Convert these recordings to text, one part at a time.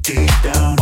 deep down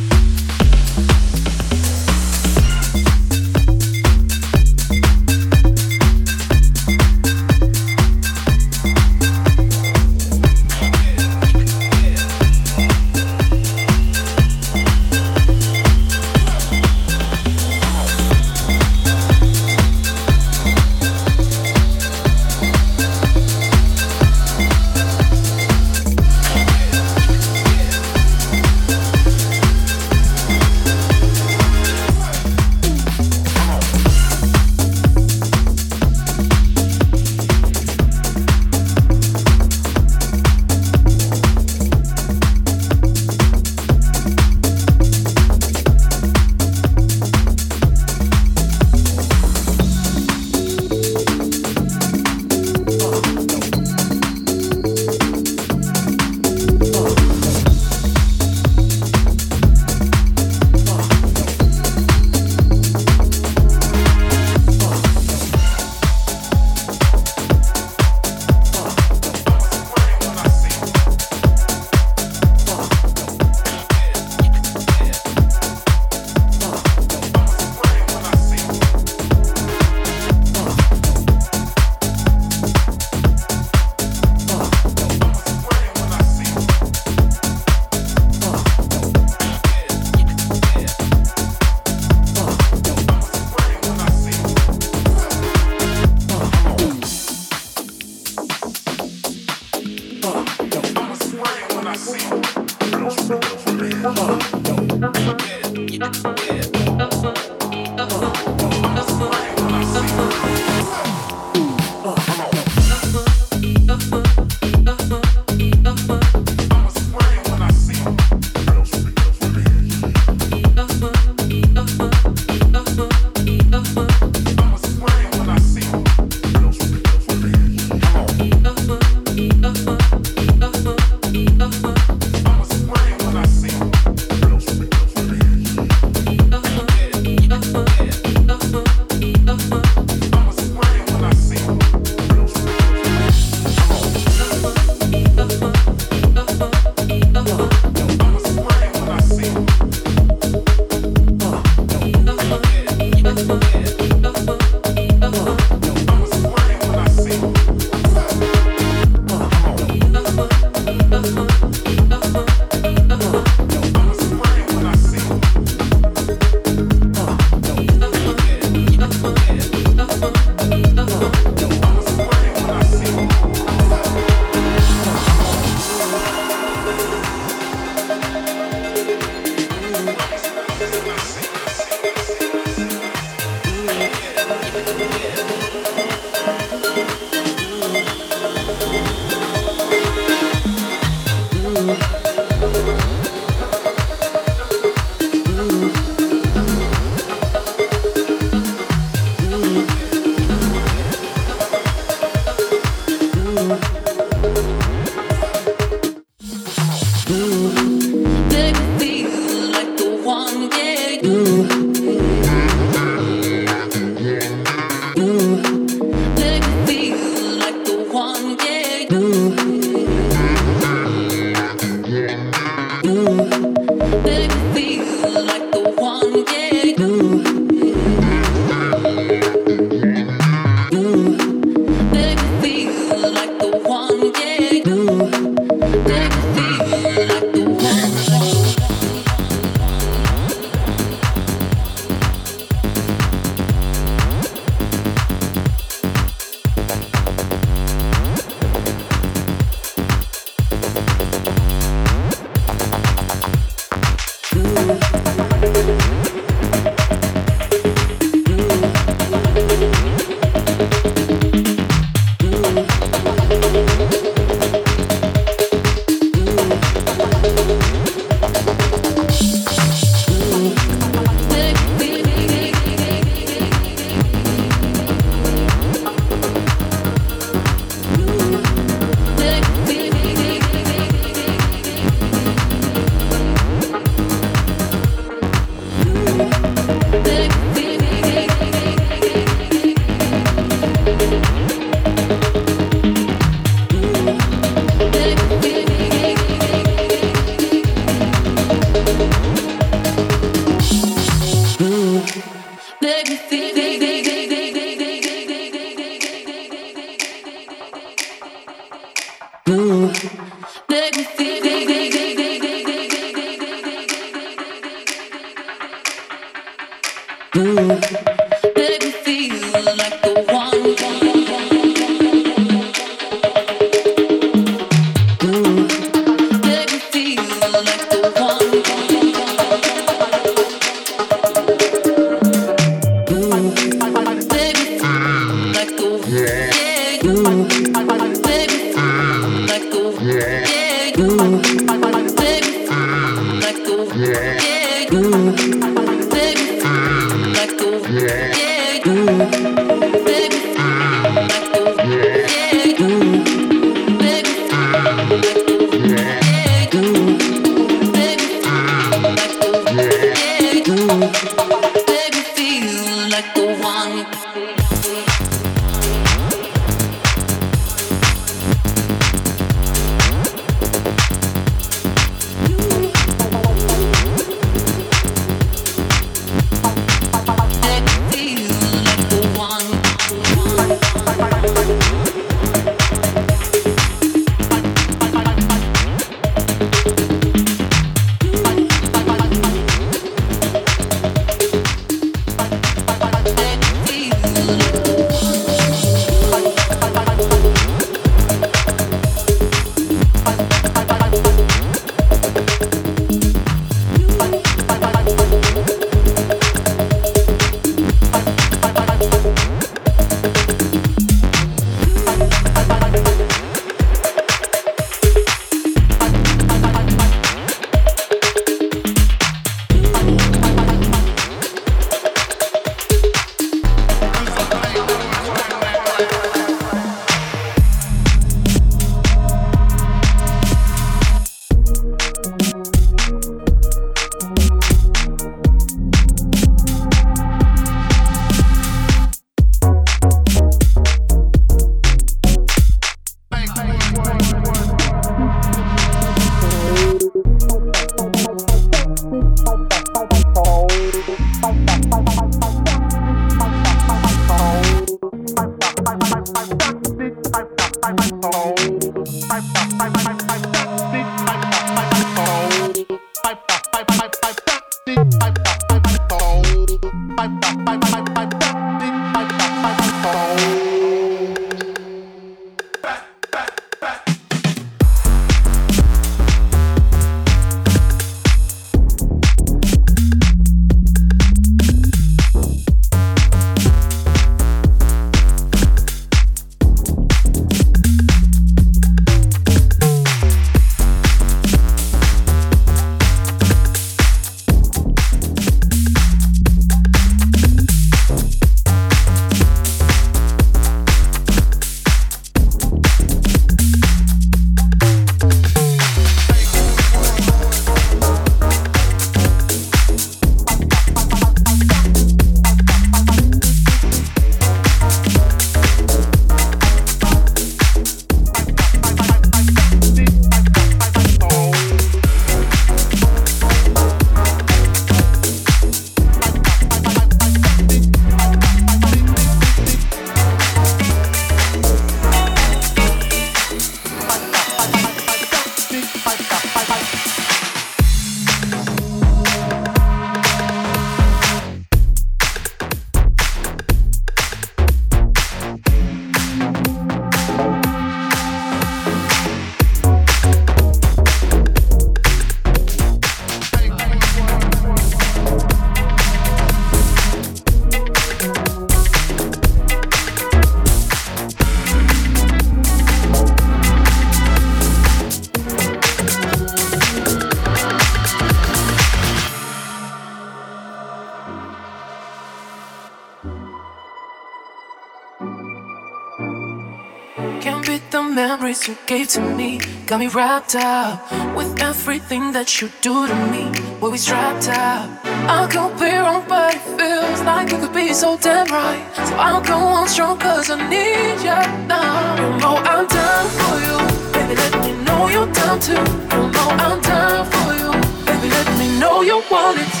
Wrapped up with everything that you do to me. We'll be strapped up. I could be wrong, but it feels like it could be so damn right. So I'll go on strong, cause I need you now. You know I'm down for you. Baby, let me know you're down too. You know I'm down for you. Baby, let me know you want it